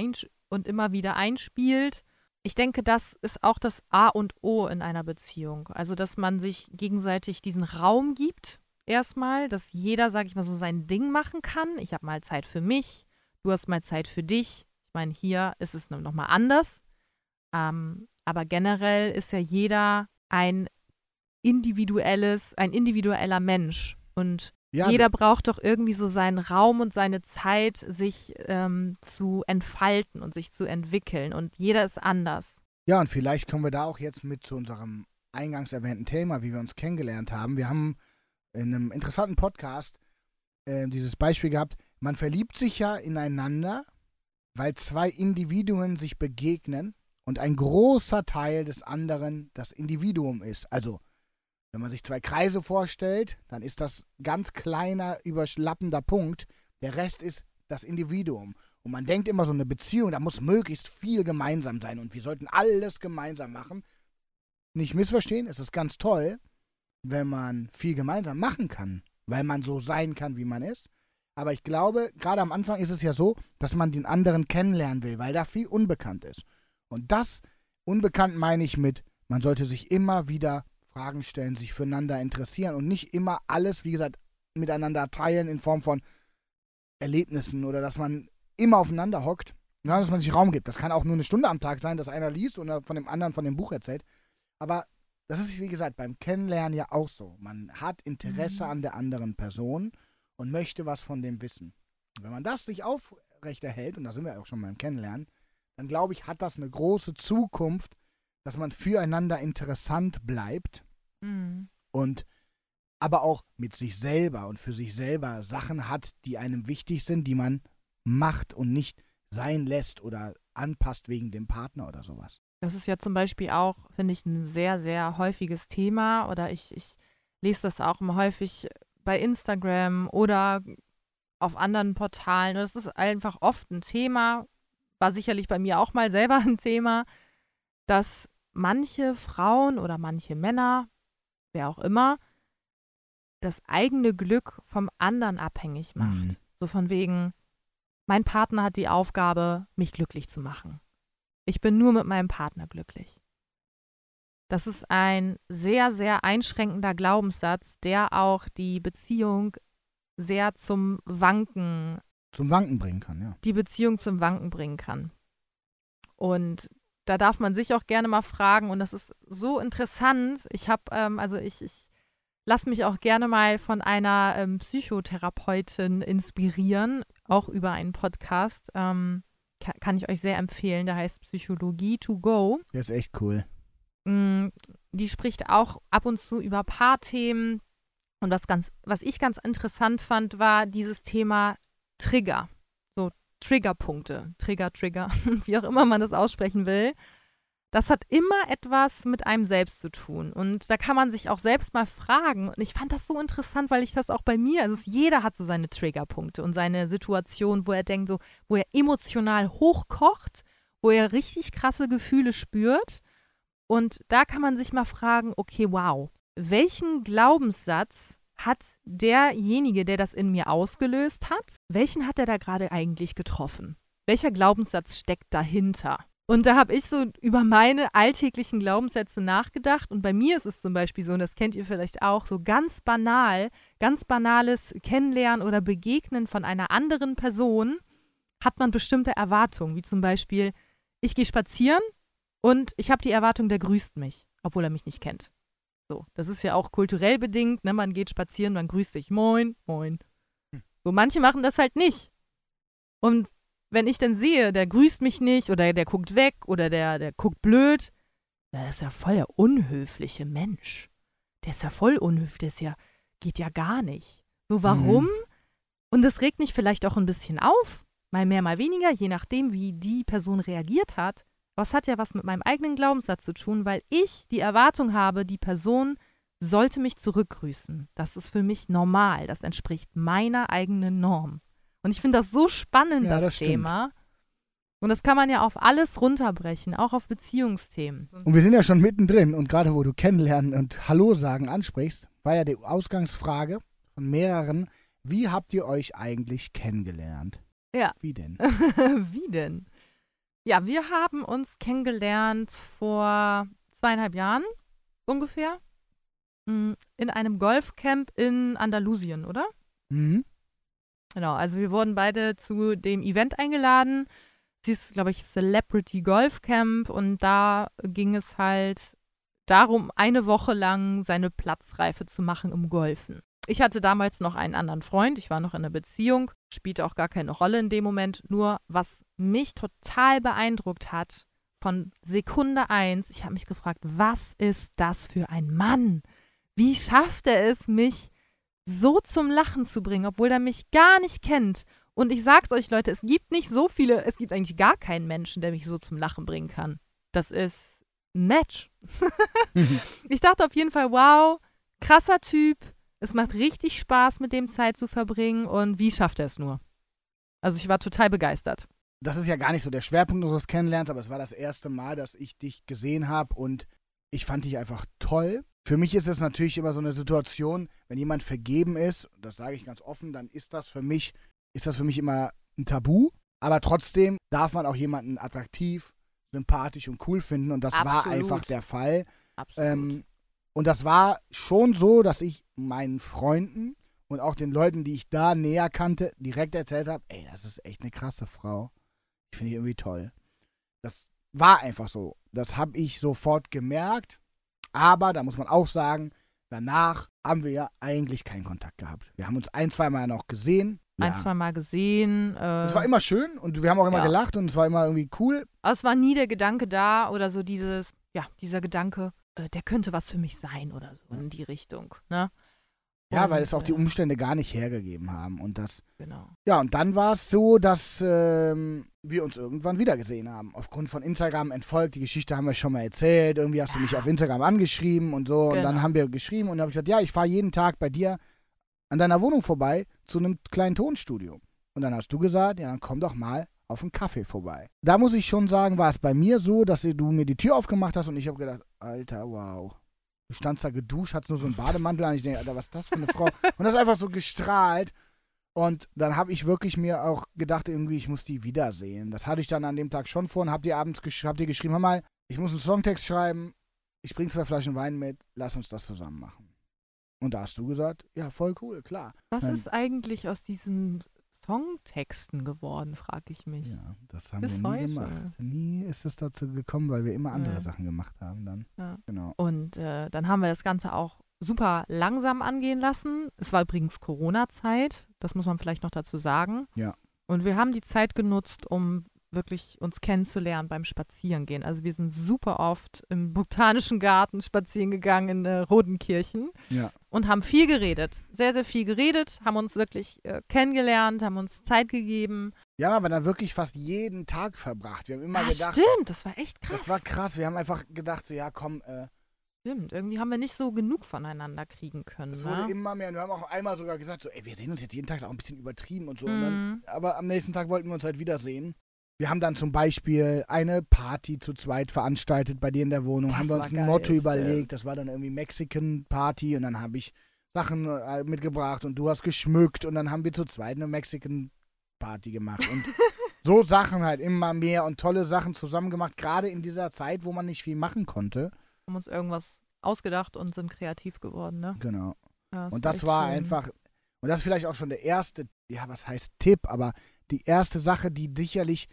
und immer wieder einspielt. Ich denke, das ist auch das A und O in einer Beziehung. Also, dass man sich gegenseitig diesen Raum gibt, erstmal, dass jeder, sag ich mal, so sein Ding machen kann. Ich habe mal Zeit für mich, du hast mal Zeit für dich. Ich meine, hier ist es nochmal anders. Ähm, aber generell ist ja jeder ein individuelles, ein individueller Mensch. Und Ja, jeder braucht doch irgendwie so seinen Raum und seine Zeit, sich ähm, zu entfalten und sich zu entwickeln. Und jeder ist anders. Ja, und vielleicht kommen wir da auch jetzt mit zu unserem eingangs erwähnten Thema, wie wir uns kennengelernt haben. Wir haben in einem interessanten Podcast äh, dieses Beispiel gehabt, man verliebt sich ja ineinander, weil zwei Individuen sich begegnen und ein großer Teil des anderen das Individuum ist. Also, wenn man sich zwei Kreise vorstellt, dann ist das ganz kleiner, überschlappender Punkt. Der Rest ist das Individuum. Und man denkt immer, so eine Beziehung, da muss möglichst viel gemeinsam sein und wir sollten alles gemeinsam machen. Nicht missverstehen, es ist ganz toll, wenn man viel gemeinsam machen kann, weil man so sein kann, wie man ist. Aber ich glaube, gerade am Anfang ist es ja so, dass man den anderen kennenlernen will, weil da viel unbekannt ist. Und das unbekannt meine ich mit, man sollte sich immer wieder Fragen stellen, sich füreinander interessieren und nicht immer alles, wie gesagt, miteinander teilen in Form von Erlebnissen oder dass man immer aufeinander hockt, ja, dass man sich Raum gibt. Das kann auch nur eine Stunde am Tag sein, dass einer liest oder von dem anderen von dem Buch erzählt. Aber das ist, wie gesagt, beim Kennenlernen ja auch so. Man hat Interesse Mhm. an der anderen Person und möchte was von dem wissen. Und wenn man das sich aufrechterhält, und da sind wir auch schon beim Kennenlernen, dann glaube ich, hat das eine große Zukunft, dass man füreinander interessant bleibt Mhm. und aber auch mit sich selber und für sich selber Sachen hat, die einem wichtig sind, die man macht und nicht sein lässt oder anpasst wegen dem Partner oder sowas. Das ist ja zum Beispiel auch, finde ich, ein sehr, sehr häufiges Thema. Oder ich, ich lese das auch immer häufig bei Instagram oder auf anderen Portalen. Und das ist einfach oft ein Thema, war sicherlich bei mir auch mal selber ein Thema, dass manche Frauen oder manche Männer, wer auch immer, das eigene Glück vom anderen abhängig macht. Mhm. So von wegen, mein Partner hat die Aufgabe, mich glücklich zu machen. Ich bin nur mit meinem Partner glücklich. Das ist ein sehr, sehr einschränkender Glaubenssatz, der auch die Beziehung sehr zum Wanken, Zum Wanken bringen kann, ja. die Beziehung zum Wanken bringen kann. Und da darf man sich auch gerne mal fragen, und das ist so interessant. Ich habe, ähm, also ich, ich lasse mich auch gerne mal von einer ähm, Psychotherapeutin inspirieren, auch über einen Podcast. Ähm, ka kann ich euch sehr empfehlen. Der heißt Psychologie to go. Der ist echt cool. Mm, Die spricht auch ab und zu über Paarthemen. Und was, ganz, was ich ganz interessant fand, war dieses Thema Trigger. Triggerpunkte. Trigger, Trigger, wie auch immer man das aussprechen will. Das hat immer etwas mit einem selbst zu tun. Und da kann man sich auch selbst mal fragen. Und ich fand das so interessant, weil ich das auch bei mir, also jeder hat so seine Triggerpunkte und seine Situation, wo er denkt, so, wo er emotional hochkocht, wo er richtig krasse Gefühle spürt. Und da kann man sich mal fragen, okay, wow, welchen Glaubenssatz hat derjenige, der das in mir ausgelöst hat, welchen hat er da gerade eigentlich getroffen? Welcher Glaubenssatz steckt dahinter? Und da habe ich so über meine alltäglichen Glaubenssätze nachgedacht. Und bei mir ist es zum Beispiel so, und das kennt ihr vielleicht auch, so ganz banal, ganz banales Kennenlernen oder Begegnen von einer anderen Person hat man bestimmte Erwartungen, wie zum Beispiel, ich gehe spazieren und ich habe die Erwartung, der grüßt mich, obwohl er mich nicht kennt. So, das ist ja auch kulturell bedingt, ne? Man geht spazieren, man grüßt sich, moin, moin. So, manche machen das halt nicht. Und wenn ich dann sehe, der grüßt mich nicht oder der guckt weg oder der, der guckt blöd, das ist ja voll der unhöfliche Mensch. Der ist ja voll unhöflich, der ist ja, geht ja gar nicht. So, warum? Und das regt mich vielleicht auch ein bisschen auf, mal mehr, mal weniger, je nachdem, wie die Person reagiert hat. Was hat ja was mit meinem eigenen Glaubenssatz zu tun, weil ich die Erwartung habe, die Person sollte mich zurückgrüßen. Das ist für mich normal. Das entspricht meiner eigenen Norm. Und ich finde das so spannend, Ja, das, das. Thema. Und das kann man ja auf alles runterbrechen, auch auf Beziehungsthemen. Und wir sind ja schon mittendrin und gerade wo du kennenlernen und Hallo sagen ansprichst, war ja die Ausgangsfrage von mehreren, wie habt ihr euch eigentlich kennengelernt? Ja. Wie denn? Wie denn? Ja, wir haben uns kennengelernt vor zweieinhalb Jahren ungefähr Mm, in einem Golfcamp in Andalusien, oder? Mhm. Genau, also wir wurden beide zu dem Event eingeladen. Sie ist, glaube ich, Celebrity Golf Camp und da ging es halt darum, eine Woche lang seine Platzreife zu machen im Golfen. Ich hatte damals noch einen anderen Freund, ich war noch in einer Beziehung, spielte auch gar keine Rolle in dem Moment. Nur was mich total beeindruckt hat, von Sekunde eins, ich habe mich gefragt, was ist das für ein Mann? Wie schafft er es, mich so zum Lachen zu bringen, obwohl er mich gar nicht kennt? Und ich sag's euch, Leute, es gibt nicht so viele, es gibt eigentlich gar keinen Menschen, der mich so zum Lachen bringen kann. Das ist ein Match. ich dachte auf jeden Fall, wow, krasser Typ. Es macht richtig Spaß, mit dem Zeit zu verbringen. Und wie schafft er es nur? Also ich war total begeistert. Das ist ja gar nicht so der Schwerpunkt unseres Kennenlernens, aber es war das erste Mal, dass ich dich gesehen habe und ich fand dich einfach toll. Für mich ist es natürlich immer so eine Situation, wenn jemand vergeben ist, das sage ich ganz offen, dann ist das für mich, ist das für mich immer ein Tabu. Aber trotzdem darf man auch jemanden attraktiv, sympathisch und cool finden und das Absolut. war einfach der Fall. Absolut. Ähm, und das war schon so, dass ich meinen Freunden und auch den Leuten, die ich da näher kannte, direkt erzählt habe, ey, das ist echt eine krasse Frau. Die finde ich irgendwie toll. Das war einfach so. Das habe ich sofort gemerkt. Aber da muss man auch sagen, danach haben wir ja eigentlich keinen Kontakt gehabt. Wir haben uns ein, zwei Mal noch gesehen. Ein, ja. zwei Mal gesehen. Äh, Es war immer schön und wir haben auch immer Ja. gelacht und es war immer irgendwie cool. aber es war nie der Gedanke da oder so dieses, ja, dieser Gedanke, äh, der könnte was für mich sein oder so in die Richtung. Ne? Ja, weil es auch die äh, Umstände gar nicht hergegeben haben. Und das Genau. Ja, und dann war es so, dass ähm, wir uns irgendwann wiedergesehen haben. Aufgrund von Instagram entfolgt. Die Geschichte haben wir schon mal erzählt. Irgendwie hast du mich auf Instagram angeschrieben und so. Und dann Genau. haben wir geschrieben und dann habe ich gesagt, ja, ich fahre jeden Tag bei dir an deiner Wohnung vorbei zu einem kleinen Tonstudio. Und dann hast du gesagt, ja, dann komm doch mal auf einen Kaffee vorbei. Da muss ich schon sagen, war es bei mir so, dass du mir die Tür aufgemacht hast und ich habe gedacht, Alter, wow. Du standst da geduscht, hattest nur so einen Bademantel an. Ich denke, Alter, was ist das für eine Frau? Und das einfach so gestrahlt. Und dann habe ich wirklich mir auch gedacht, irgendwie, ich muss die wiedersehen. Das hatte ich dann an dem Tag schon vor und hab dir abends gesch hab dir geschrieben, hör mal, ich muss einen Songtext schreiben, ich bring zwei Flaschen Wein mit, lass uns das zusammen machen. Und da hast du gesagt, ja, voll cool, klar. Was ist eigentlich aus diesen Songtexten geworden, frage ich mich. Ja, das haben Bis wir nie heute. gemacht. Nie ist es dazu gekommen, weil wir immer andere Ja. Sachen gemacht haben dann. Ja. Genau. Und äh, dann haben wir das Ganze auch super langsam angehen lassen. Es war übrigens Corona-Zeit, das muss man vielleicht noch dazu sagen. Ja. Und wir haben die Zeit genutzt, um wirklich uns kennenzulernen beim Spazierengehen. Also wir sind super oft im Botanischen Garten spazieren gegangen in äh, Rodenkirchen Ja. Und haben viel geredet. Sehr, sehr viel geredet, haben uns wirklich äh, kennengelernt, haben uns Zeit gegeben. Wir haben aber dann wirklich fast jeden Tag verbracht. Wir haben immer ah, gedacht, stimmt, das war echt krass. das war krass. Wir haben einfach gedacht, so, ja, komm, äh, Stimmt, irgendwie haben wir nicht so genug voneinander kriegen können. es wurde Ne? immer mehr. Und wir haben auch einmal sogar gesagt, so, ey, wir sehen uns jetzt jeden Tag, ist auch ein bisschen übertrieben und so. Und dann aber am nächsten Tag wollten wir uns halt wiedersehen. Wir haben dann zum Beispiel eine Party zu zweit veranstaltet bei dir in der Wohnung. Das haben wir war uns ein Motto überlegt. Das war dann irgendwie Mexican Party und dann habe ich Sachen äh, mitgebracht und du hast geschmückt und dann haben wir zu zweit eine Mexican Party gemacht. Und so Sachen halt immer mehr und tolle Sachen zusammen gemacht, gerade in dieser Zeit, wo man nicht viel machen konnte. haben uns irgendwas ausgedacht und sind kreativ geworden, ne? Genau. Ja, Und das echt war schön. einfach, und das ist vielleicht auch schon der erste, ja, was heißt Tipp, aber die erste Sache, die sicherlich,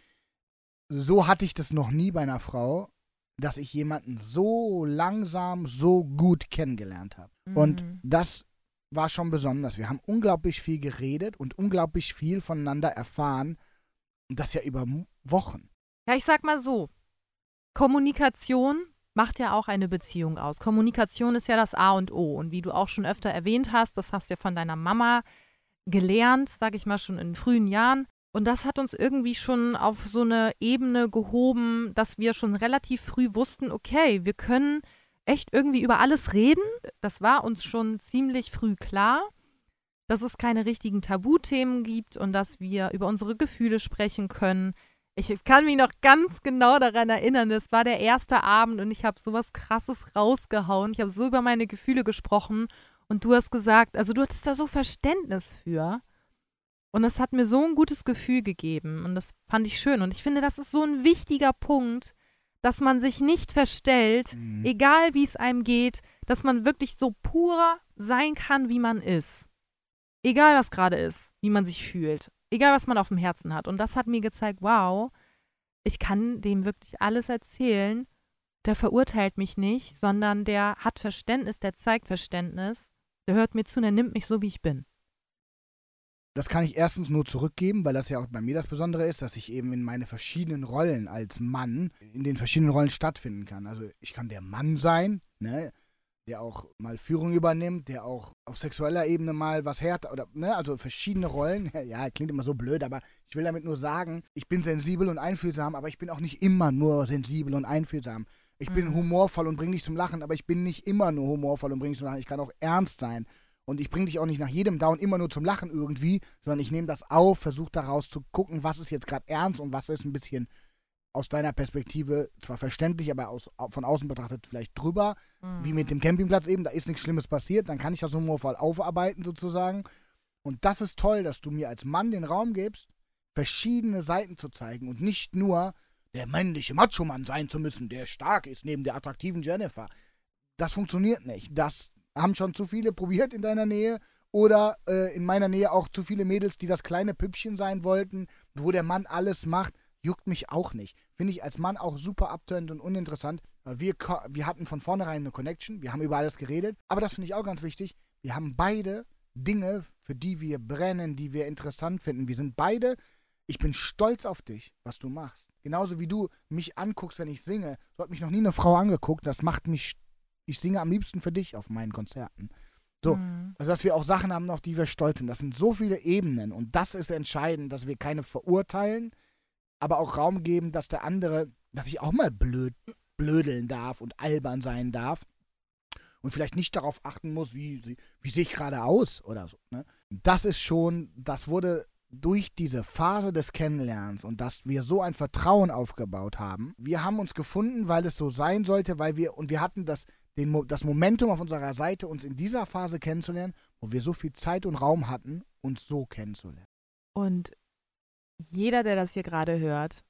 so hatte ich das noch nie bei einer Frau, dass ich jemanden so langsam, so gut kennengelernt habe. Und Mhm. das war schon besonders. Wir haben unglaublich viel geredet und unglaublich viel voneinander erfahren. Und das ja über Wochen. Ja, ich sag mal so, Kommunikation macht ja auch eine Beziehung aus. Kommunikation ist ja das A und O. Und wie du auch schon öfter erwähnt hast, das hast du ja von deiner Mama gelernt, sag ich mal, schon in frühen Jahren. Und das hat uns irgendwie schon auf so eine Ebene gehoben, dass wir schon relativ früh wussten, okay, wir können echt irgendwie über alles reden. Das war uns schon ziemlich früh klar, dass es keine richtigen Tabuthemen gibt und dass wir über unsere Gefühle sprechen können. Ich kann mich noch ganz genau daran erinnern, es war der erste Abend und ich habe sowas krasses rausgehauen. Ich habe so über meine Gefühle gesprochen und du hast gesagt, also du hattest da so Verständnis für. Und das hat mir so ein gutes Gefühl gegeben und das fand ich schön. Und ich finde, das ist so ein wichtiger Punkt, dass man sich nicht verstellt, Mhm. egal wie es einem geht, dass man wirklich so pur sein kann, wie man ist. Egal, was gerade ist, wie man sich fühlt, egal, was man auf dem Herzen hat. Und das hat mir gezeigt, wow, ich kann dem wirklich alles erzählen. Der verurteilt mich nicht, sondern der hat Verständnis, der zeigt Verständnis, der hört mir zu, der nimmt mich so, wie ich bin. Das kann ich erstens nur zurückgeben, weil das ja auch bei mir das Besondere ist, dass ich eben in meine verschiedenen Rollen als Mann in den verschiedenen Rollen stattfinden kann. Also ich kann der Mann sein, ne, der auch mal Führung übernimmt, der auch auf sexueller Ebene mal was härter oder ne, also verschiedene Rollen. Ja, klingt immer so blöd, aber ich will damit nur sagen, ich bin sensibel und einfühlsam, aber ich bin auch nicht immer nur sensibel und einfühlsam. Ich bin Mhm. humorvoll und bring dich zum Lachen, aber ich bin nicht immer nur humorvoll und bring dich zum Lachen. Ich kann auch ernst sein. Und ich bringe dich auch nicht nach jedem Down immer nur zum Lachen irgendwie, sondern ich nehme das auf, versuche daraus zu gucken, was ist jetzt gerade ernst und was ist ein bisschen aus deiner Perspektive zwar verständlich, aber aus, von außen betrachtet vielleicht drüber, Mhm. wie mit dem Campingplatz eben, da ist nichts Schlimmes passiert, dann kann ich das humorvoll aufarbeiten sozusagen. Und das ist toll, dass du mir als Mann den Raum gibst, verschiedene Seiten zu zeigen und nicht nur der männliche Macho-Mann sein zu müssen, der stark ist neben der attraktiven Jennifer. Das funktioniert nicht. Das haben schon zu viele probiert in deiner Nähe oder äh, in meiner Nähe auch zu viele Mädels, die das kleine Püppchen sein wollten, wo der Mann alles macht. Juckt mich auch nicht. Finde ich als Mann auch super abtörend und uninteressant. Wir, wir hatten von vornherein eine Connection, wir haben über alles geredet, aber das finde ich auch ganz wichtig. Wir haben beide Dinge, für die wir brennen, die wir interessant finden. Wir sind beide, ich bin stolz auf dich, was du machst. Genauso wie du mich anguckst, wenn ich singe. So hat mich noch nie eine Frau angeguckt. Das macht mich, ich singe am liebsten für dich auf meinen Konzerten. So, Mhm. also, dass wir auch Sachen haben, auf die wir stolz sind. Das sind so viele Ebenen und das ist entscheidend, dass wir keine verurteilen, aber auch Raum geben, dass der andere, dass ich auch mal blöd, blödeln darf und albern sein darf und vielleicht nicht darauf achten muss, wie, sie- wie sehe ich gerade aus oder so. Ne? Das ist schon, das wurde durch diese Phase des Kennenlernens und dass wir so ein Vertrauen aufgebaut haben. Wir haben uns gefunden, weil es so sein sollte, weil wir, und wir hatten das, den, das Momentum auf unserer Seite, uns in dieser Phase kennenzulernen, wo wir so viel Zeit und Raum hatten, uns so kennenzulernen. Und jeder, der das hier gerade hört,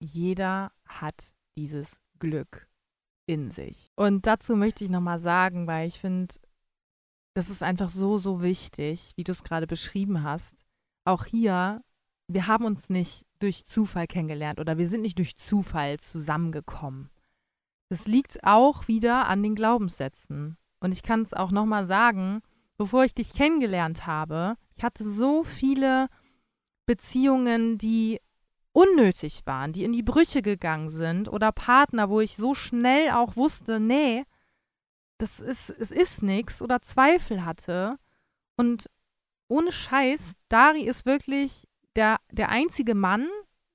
jeder hat dieses Glück in sich. Und dazu möchte ich nochmal sagen, weil ich finde, das ist einfach so, so wichtig, wie du es gerade beschrieben hast. Auch hier, wir haben uns nicht durch Zufall kennengelernt oder wir sind nicht durch Zufall zusammengekommen. Das liegt auch wieder an den Glaubenssätzen. Und ich kann es auch nochmal sagen, bevor ich dich kennengelernt habe, ich hatte so viele Beziehungen, die unnötig waren, die in die Brüche gegangen sind oder Partner, wo ich so schnell auch wusste, nee, das ist, es ist nichts oder Zweifel hatte. Und ohne Scheiß, Dari ist wirklich der, der einzige Mann,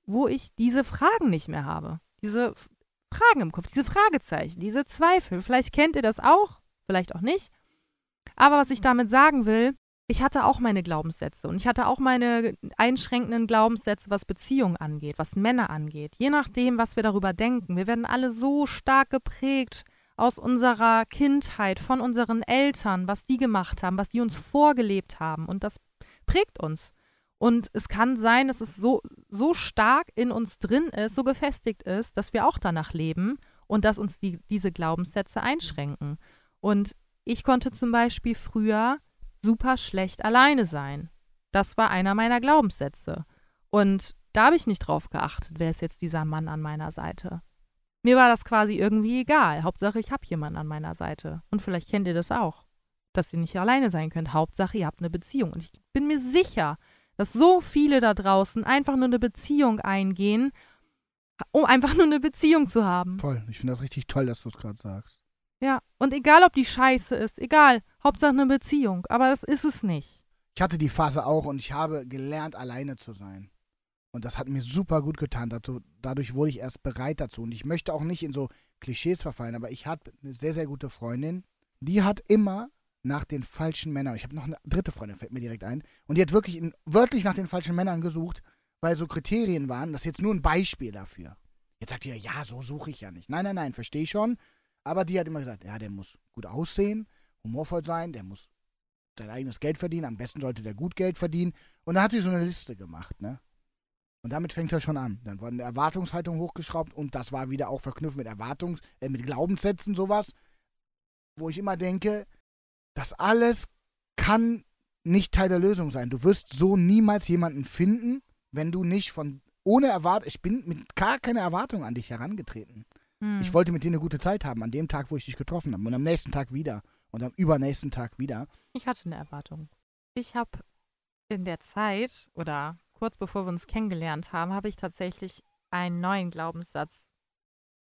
wo ich diese Fragen nicht mehr habe. Diese Fragen im Kopf, diese Fragezeichen, diese Zweifel. Vielleicht kennt ihr das auch, vielleicht auch nicht. Aber was ich damit sagen will, ich hatte auch meine Glaubenssätze und ich hatte auch meine einschränkenden Glaubenssätze, was Beziehungen angeht, was Männer angeht. Je nachdem, was wir darüber denken. Wir werden alle so stark geprägt aus unserer Kindheit, von unseren Eltern, was die gemacht haben, was die uns vorgelebt haben. Und das prägt uns. Und es kann sein, dass es so, so stark in uns drin ist, so gefestigt ist, dass wir auch danach leben und dass uns die, diese Glaubenssätze einschränken. Und ich konnte zum Beispiel früher super schlecht alleine sein. Das war einer meiner Glaubenssätze. Und da habe ich nicht drauf geachtet, wer ist jetzt dieser Mann an meiner Seite. Mir war das quasi irgendwie egal. Hauptsache, ich habe jemanden an meiner Seite. Und vielleicht kennt ihr das auch, dass ihr nicht alleine sein könnt. Hauptsache, ihr habt eine Beziehung. Und ich bin mir sicher, dass so viele da draußen einfach nur eine Beziehung eingehen, um einfach nur eine Beziehung zu haben. Voll. Ich finde das richtig toll, dass du es gerade sagst. Ja, und egal, ob die scheiße ist, egal, Hauptsache eine Beziehung, aber das ist es nicht. Ich hatte die Phase auch und ich habe gelernt, alleine zu sein. Und das hat mir super gut getan. Dazu, dadurch wurde ich erst bereit dazu. Und ich möchte auch nicht in so Klischees verfallen, aber ich hatte eine sehr, sehr gute Freundin, die hat immer nach den falschen Männern, ich habe noch eine dritte Freundin, fällt mir direkt ein, und die hat wirklich in, wörtlich nach den falschen Männern gesucht, weil so Kriterien waren, das ist jetzt nur ein Beispiel dafür. Jetzt sagt ihr, ja, so suche ich ja nicht. Nein, nein, nein, verstehe ich schon. Aber die hat immer gesagt, ja, der muss gut aussehen, humorvoll sein, der muss sein eigenes Geld verdienen, am besten sollte der gut Geld verdienen. Und da hat sie so eine Liste gemacht, ne? Und damit fängt es ja schon an. Dann wurde eine Erwartungshaltung hochgeschraubt und das war wieder auch verknüpft mit Erwartungs-, äh, mit Glaubenssätzen, sowas, wo ich immer denke, das alles kann nicht Teil der Lösung sein. Du wirst so niemals jemanden finden, wenn du nicht von ohne Erwartung, ich bin mit gar keiner Erwartung an dich herangetreten. Hm. Ich wollte mit dir eine gute Zeit haben, an dem Tag, wo ich dich getroffen habe. Und am nächsten Tag wieder. Und am übernächsten Tag wieder. Ich hatte eine Erwartung. Ich habe in der Zeit oder kurz bevor wir uns kennengelernt haben, habe ich tatsächlich einen neuen Glaubenssatz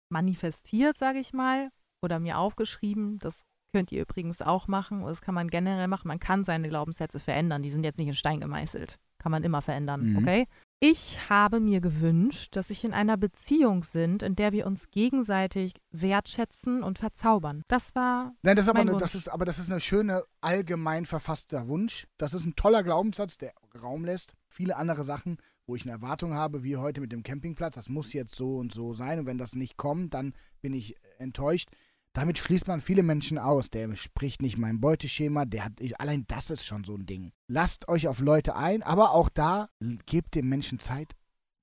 manifestiert, sage ich mal, oder mir aufgeschrieben. Das könnt ihr übrigens auch machen. Das kann man generell machen. Man kann seine Glaubenssätze verändern. Die sind jetzt nicht in Stein gemeißelt. Kann man immer verändern, Mhm. okay? Ich habe mir gewünscht, dass ich in einer Beziehung sind, in der wir uns gegenseitig wertschätzen und verzaubern. Das war Nein, das ist aber, Mein eine, das Wunsch. ist, aber das ist eine schöne, allgemein verfasster Wunsch. Das ist ein toller Glaubenssatz, der Raum lässt. Viele andere Sachen, wo ich eine Erwartung habe, wie heute mit dem Campingplatz, das muss jetzt so und so sein. Und wenn das nicht kommt, dann bin ich enttäuscht. Damit schließt man viele Menschen aus. Der spricht nicht mein Beuteschema, der hat. Ich, allein das ist schon so ein Ding. Lasst euch auf Leute ein, aber auch da gebt dem Menschen Zeit,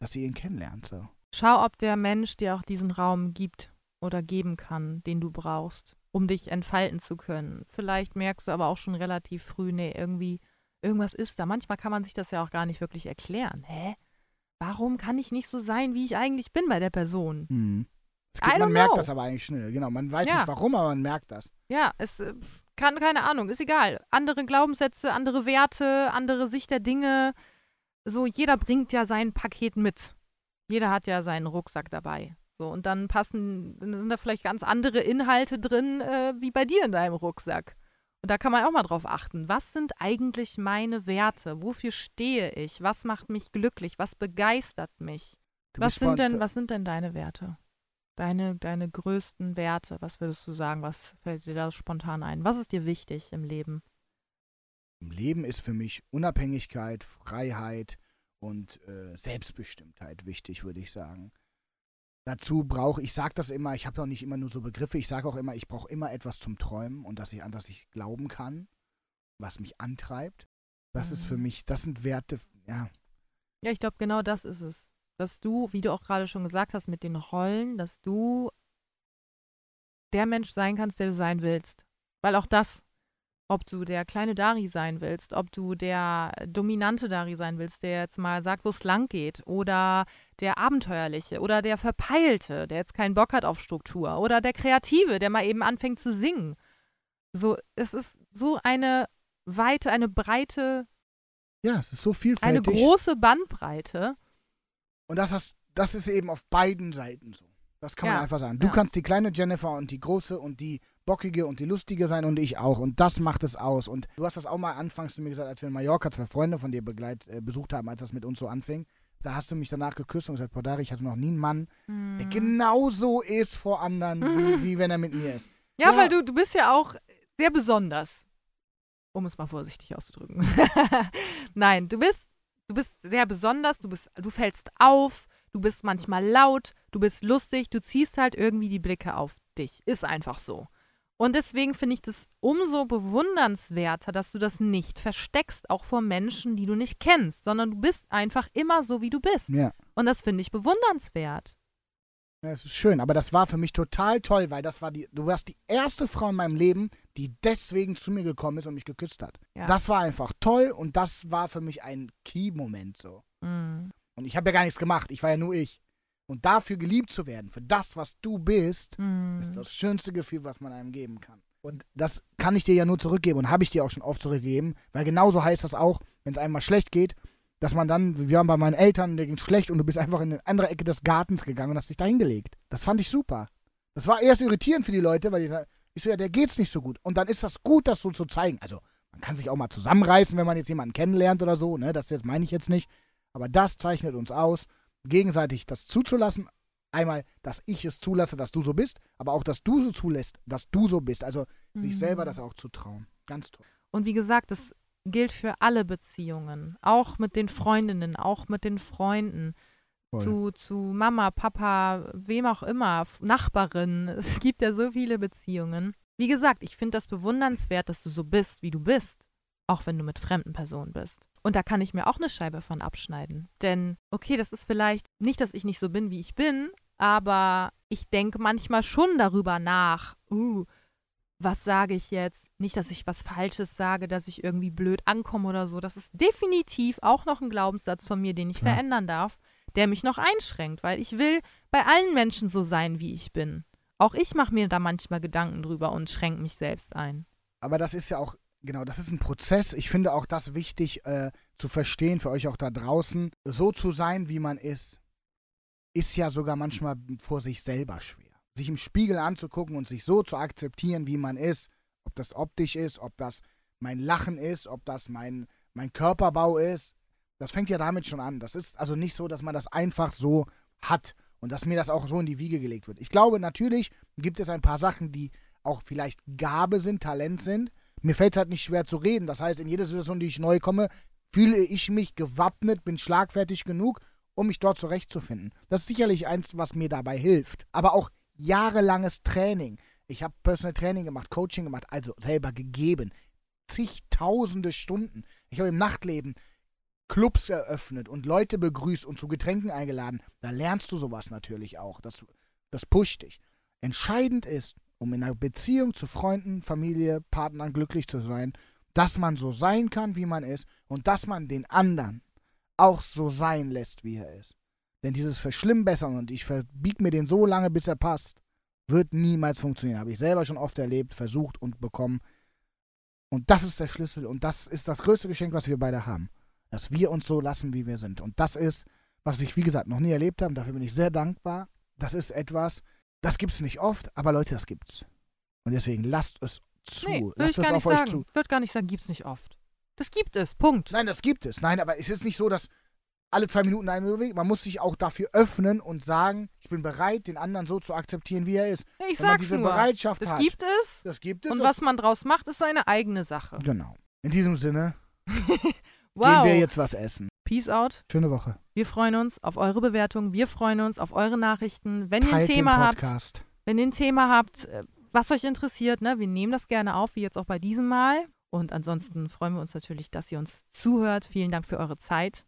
dass ihr ihn kennenlernt. So. Schau, ob der Mensch dir auch diesen Raum gibt oder geben kann, den du brauchst, um dich entfalten zu können. Vielleicht merkst du aber auch schon relativ früh, nee, irgendwie, irgendwas ist da. Manchmal kann man sich das ja auch gar nicht wirklich erklären. Hä? Warum kann ich nicht so sein, wie ich eigentlich bin bei der Person? Hm. Gibt, man merkt know. das aber eigentlich schnell. Genau, man weiß Ja. nicht warum, aber man merkt das. Ja, es äh, kann, keine Ahnung, ist egal. Andere Glaubenssätze, andere Werte, andere Sicht der Dinge. So, jeder bringt ja sein Paket mit. Jeder hat ja seinen Rucksack dabei. So, und dann passen, dann sind da vielleicht ganz andere Inhalte drin, äh, wie bei dir in deinem Rucksack. Und da kann man auch mal drauf achten. Was sind eigentlich meine Werte? Wofür stehe ich? Was macht mich glücklich? Was begeistert mich? Was sind, denn, was sind denn deine Werte? Deine, deine größten Werte? Was würdest du sagen? Was fällt dir da spontan ein? Was ist dir wichtig im Leben? Im Leben ist für mich Unabhängigkeit, Freiheit und äh, Selbstbestimmtheit wichtig, würde ich sagen. Dazu brauche ich, sage das immer, ich habe auch nicht immer nur so Begriffe, ich sage auch immer, ich brauche immer etwas zum Träumen und dass ich an das ich glauben kann, was mich antreibt. Das ist für Mhm. mich, das sind Werte, ja, Ja, ich glaube, genau das ist es. Dass du, wie du auch gerade schon gesagt hast, mit den Rollen, dass du der Mensch sein kannst, der du sein willst. Weil auch das, ob du der kleine Dari sein willst, ob du der dominante Dari sein willst, der jetzt mal sagt, wo es lang geht, oder der abenteuerliche, oder der verpeilte, der jetzt keinen Bock hat auf Struktur, oder der kreative, der mal eben anfängt zu singen. So, es ist so eine weite, eine breite, ja, es ist so eine vielfältig. große Bandbreite. Und das, hast, das ist eben auf beiden Seiten so. Das kann man Ja, einfach sagen. Du ja. kannst die kleine Jennifer und die große und die bockige und die lustige sein und ich auch. Und das macht es aus. Und du hast das auch mal anfangs zu mir gesagt, als wir in Mallorca zwei Freunde von dir begleit, äh, besucht haben, als das mit uns so anfing. Da hast du mich danach geküsst und gesagt, Podari, ich hatte noch nie einen Mann, der Mhm. genauso ist vor anderen, wie, wie wenn er mit mir ist. Ja, Ja. weil du, du bist ja auch sehr besonders. Um es mal vorsichtig auszudrücken. Nein, du bist, du bist sehr besonders, du bist, du fällst auf, du bist manchmal laut, du bist lustig, du ziehst halt irgendwie die Blicke auf dich. Ist einfach so. Und deswegen finde ich das umso bewundernswerter, dass du das nicht versteckst, auch vor Menschen, die du nicht kennst, sondern du bist einfach immer so, wie du bist. Ja. Und das finde ich bewundernswert. Ja, es ist schön, aber das war für mich total toll, weil das war die, du warst die erste Frau in meinem Leben, die deswegen zu mir gekommen ist und mich geküsst hat. Ja. Das war einfach toll und das war für mich ein Key-Moment so. Mm. Und ich habe ja gar nichts gemacht, ich war ja nur ich. Und dafür geliebt zu werden, für das, was du bist, Mm. ist das schönste Gefühl, was man einem geben kann. Und das kann ich dir ja nur zurückgeben und habe ich dir auch schon oft zurückgegeben, weil genauso heißt das auch, wenn es einem mal schlecht geht, dass man dann, wir waren bei meinen Eltern, der ging schlecht und du bist einfach in eine andere Ecke des Gartens gegangen und hast dich da hingelegt. Das fand ich super. Das war erst irritierend für die Leute, weil die sagen, ich so, ja, der geht's nicht so gut. Und dann ist das gut, das so zu zeigen. Also, man kann sich auch mal zusammenreißen, wenn man jetzt jemanden kennenlernt oder so, ne, das jetzt meine ich jetzt nicht. Aber das zeichnet uns aus, gegenseitig das zuzulassen. Einmal, dass ich es zulasse, dass du so bist, aber auch, dass du so zulässt, dass du so bist. Also, sich selber das auch zu trauen. Ganz toll. Und wie gesagt, das gilt für alle Beziehungen, auch mit den Freundinnen, auch mit den Freunden, Voll. zu, zu Mama, Papa, wem auch immer, Nachbarin. Es gibt ja so viele Beziehungen. Wie gesagt, ich finde das bewundernswert, dass du so bist, wie du bist, auch wenn du mit fremden Personen bist. Und da kann ich mir auch eine Scheibe von abschneiden. Denn, okay, das ist vielleicht nicht, dass ich nicht so bin, wie ich bin, aber ich denke manchmal schon darüber nach, uh, was sage ich jetzt? Nicht, dass ich was Falsches sage, dass ich irgendwie blöd ankomme oder so. Das ist definitiv auch noch ein Glaubenssatz von mir, den ich Klar. verändern darf, der mich noch einschränkt, weil ich will bei allen Menschen so sein, wie ich bin. Auch ich mache mir da manchmal Gedanken drüber und schränke mich selbst ein. Aber das ist ja auch, genau, das ist ein Prozess. Ich finde auch das wichtig äh, zu verstehen, für euch auch da draußen. So zu sein, wie man ist, ist ja sogar manchmal vor sich selber schwer. Sich im Spiegel anzugucken und sich so zu akzeptieren, wie man ist. Ob das optisch ist, ob das mein Lachen ist, ob das mein, mein Körperbau ist. Das fängt ja damit schon an. Das ist also nicht so, dass man das einfach so hat und dass mir das auch so in die Wiege gelegt wird. Ich glaube, natürlich gibt es ein paar Sachen, die auch vielleicht Gabe sind, Talent sind. Mir fällt es halt nicht schwer zu reden. Das heißt, in jeder Situation, die ich neu komme, fühle ich mich gewappnet, bin schlagfertig genug, um mich dort zurechtzufinden. Das ist sicherlich eins, was mir dabei hilft. Aber auch jahrelanges Training. Ich habe Personal Training gemacht, Coaching gemacht, also selber gegeben. Zigtausende Stunden. Ich habe im Nachtleben Clubs eröffnet und Leute begrüßt und zu Getränken eingeladen. Da lernst du sowas natürlich auch. Das, das pusht dich. Entscheidend ist, um in einer Beziehung zu Freunden, Familie, Partnern glücklich zu sein, dass man so sein kann, wie man ist und dass man den anderen auch so sein lässt, wie er ist. Denn dieses Verschlimmbessern und ich verbieg mir den so lange, bis er passt, wird niemals funktionieren. Habe ich selber schon oft erlebt, versucht und bekommen. Und das ist der Schlüssel und das ist das größte Geschenk, was wir beide haben. Dass wir uns so lassen, wie wir sind. Und das ist, was ich, wie gesagt, noch nie erlebt habe. Dafür bin ich sehr dankbar. Das ist etwas, das gibt's nicht oft, aber Leute, das gibt's. Und deswegen lasst es zu. Nee, ich lasst es gar auf nicht euch sagen. zu. Würde gar nicht sagen, gibt's nicht oft. Das gibt es, Punkt. Nein, das gibt es. Nein, aber es ist nicht so, dass alle zwei Minuten ein Weg. Man muss sich auch dafür öffnen und sagen, ich bin bereit, den anderen so zu akzeptieren, wie er ist. Ja, ich Wenn man sag's diese nur. Bereitschaft Das hat. gibt es. das gibt es. Und was man draus macht, ist seine eigene Sache. Genau. In diesem Sinne Wow. gehen wir jetzt was essen. Peace out. Schöne Woche. Wir freuen uns auf eure Bewertung. Wir freuen uns auf eure Nachrichten. Wenn ihr ein Teilt den Thema habt, wenn ihr ein Thema habt, äh, was euch interessiert, ne, wir nehmen das gerne auf, wie jetzt auch bei diesem Mal. Und ansonsten freuen wir uns natürlich, dass ihr uns zuhört. Vielen Dank für eure Zeit.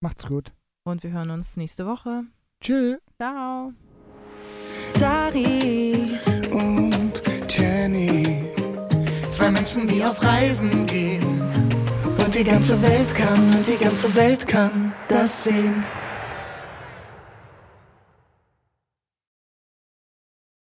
Macht's gut. Und wir hören uns nächste Woche. Tschüss. Ciao. Dari und Jenny. Zwei Menschen, die auf Reisen gehen. Die ganze Welt kann, und die ganze Welt kann das sehen.